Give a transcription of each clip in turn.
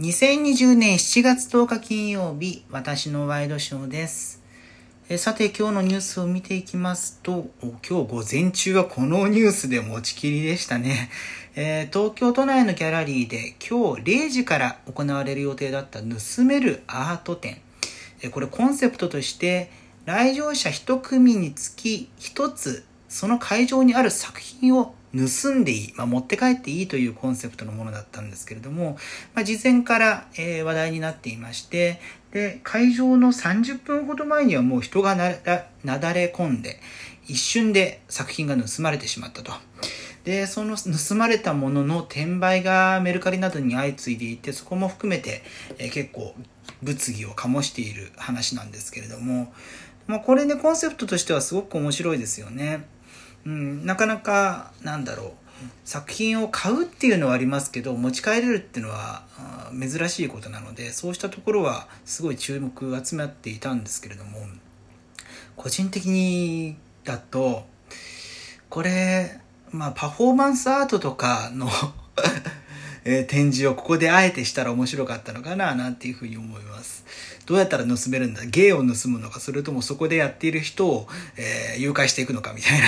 2020年7月10日金曜日、私のワイドショーです。えさて今日のニュースを見ていきますと、今日午前中はこのニュースで持ちきりでしたね。えー、東京都内のギャラリーで今日0時から行われる予定だった盗めるアート展。えこれコンセプトとして来場者1組につき1つその会場にある作品を盗んでいい、まあ、持って帰っていいというコンセプトのものだったんですけれども、まあ、事前から、えー話題になっていまして、で、会場の30分ほど前にはもう人がなだなだれ込んで、一瞬で作品が盗まれてしまったと。で、その盗まれたものの転売がメルカリなどに相次いでいて、そこも含めて、えー結構物議を醸している話なんですけれども、まあ、これね、コンセプトとしてはすごく面白いですよね。うん、なかなかなんだろう作品を買うっていうのはありますけど持ち帰れるっていうのは珍しいことなのでそうしたところはすごい注目集まっていたんですけれども個人的にだとこれまあパフォーマンスアートとかのえ展示をここであえてしたら面白かったのかななんていうふうに思います。どうやったら盗めるんだ？芸を盗むのか、それともそこでやっている人を、えー誘拐していくのかみたいな、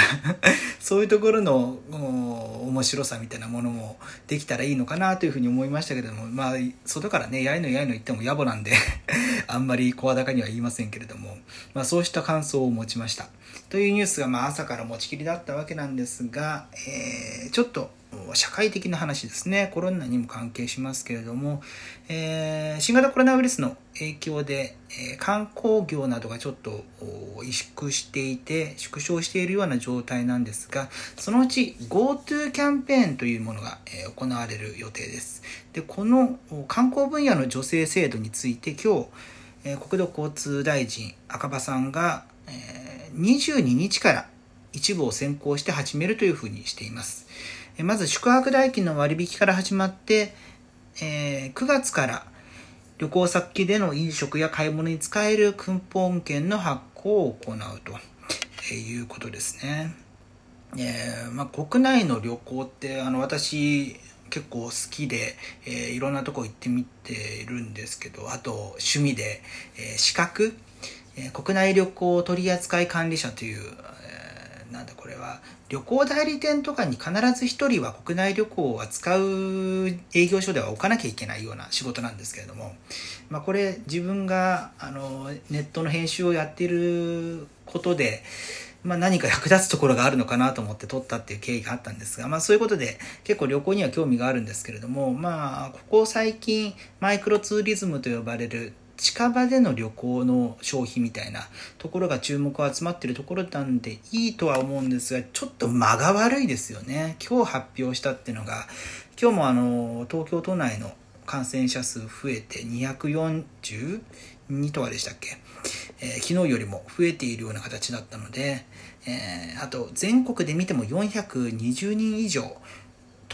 そういうところの面白さみたいなものもできたらいいのかなというふうに思いましたけれども、まあ、外からね、やいのやいの言っても野暮なんで、あんまり声高には言いませんけれども、まあそうした感想を持ちました。というニュースがまあ朝から持ちきりだったわけなんですが、えーちょっと社会的な話ですね。コロナにも関係しますけれども、えー新型コロナウイルスの影響で、えー観光業などがちょっと萎縮していて、縮小しているような状態なんですが、そのうち GoTo キャンペーンというものが、えー行われる予定です。で、この観光分野の助成制度について今日、えー国土交通大臣赤羽さんが、えー22日から一部を先行して始めるというふうにしています。えまず宿泊代金の割引から始まって、えー9月から旅行先での飲食や買い物に使えるクーポン券の発行を行うということですね。えーまあ、国内の旅行ってあの私結構好きで、えーいろんなとこ行ってみているんですけどあと趣味で、えー資格、えー国内旅行取扱管理者という、なんだこれは。旅行代理店とかに必ず一人は国内旅行を扱う営業所では置かなきゃいけないような仕事なんですけれども、まあ、これ自分があのネットの編集をやっていることで、まあ、何か役立つところがあるのかなと思って取ったっていう経緯があったんですが、まあ、そういうことで結構旅行には興味があるんですけれども、まあ、ここ最近マイクロツーリズムと呼ばれる近場での旅行の消費みたいなところが注目を集まってるところなんでいいとは思うんですがちょっと間が悪いですよね。今日発表したっていうのが今日もあの東京都内の感染者数増えて242とかでしたっけ、えー昨日よりも増えているような形だったので、えーあと全国で見ても420人以上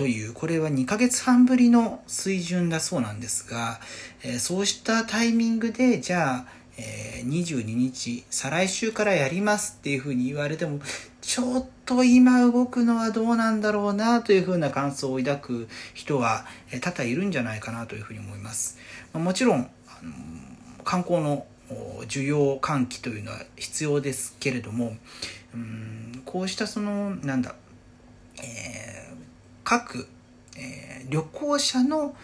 というこれは2ヶ月半ぶりの水準だそうなんですが、えそうしたタイミングでじゃあ、え22日再来週からやりますっていうふうに言われてもちょっと今動くのはどうなんだろうなというふうな感想を抱く人は多々いるんじゃないかなというふうに思います。もちろん、あの観光の需要喚起というのは必要ですけれどもうんこうしたそのなんだ、えー各、えー旅行者の、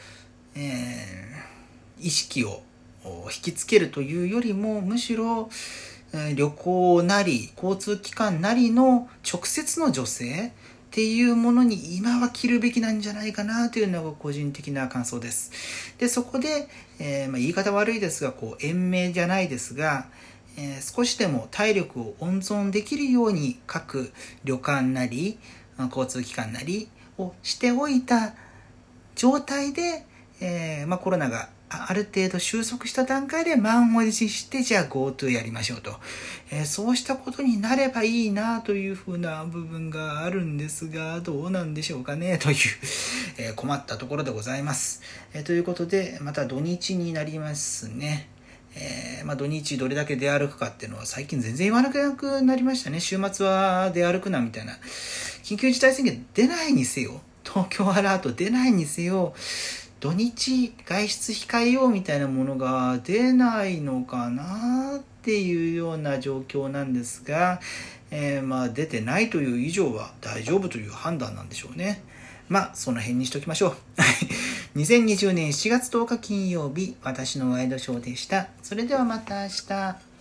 えー意識を引きつけるというよりもむしろ、えー旅行なり交通機関なりの直接の助成っていうものに今は切るべきなんじゃないかなというのが個人的な感想です。でそこで、えーまあ、言い方悪いですがこう延命じゃないですが、えー少しでも体力を温存できるように各旅館なり交通機関なりをしておいた状態で、えーまあ、コロナがある程度収束した段階で満を持してじゃあ GoTo やりましょうと、えーそうしたことになればいいなというふうな部分があるんですがどうなんでしょうかねという、えー困ったところでございます、えーということでまた土日になりますね。えーまあ、土日どれだけ出歩くかっていうのは最近全然言わなくなりましたね。週末は出歩くなみたいな。緊急事態宣言出ないにせよ東京アラート出ないにせよ土日外出控えようみたいなものが出ないのかなっていうような状況なんですが、えー、まあ出てないという以上は大丈夫という判断なんでしょうね。まあ、その辺にしときましょう。2020年7月10日金曜日、私のワイドショーでした。それではまた明日。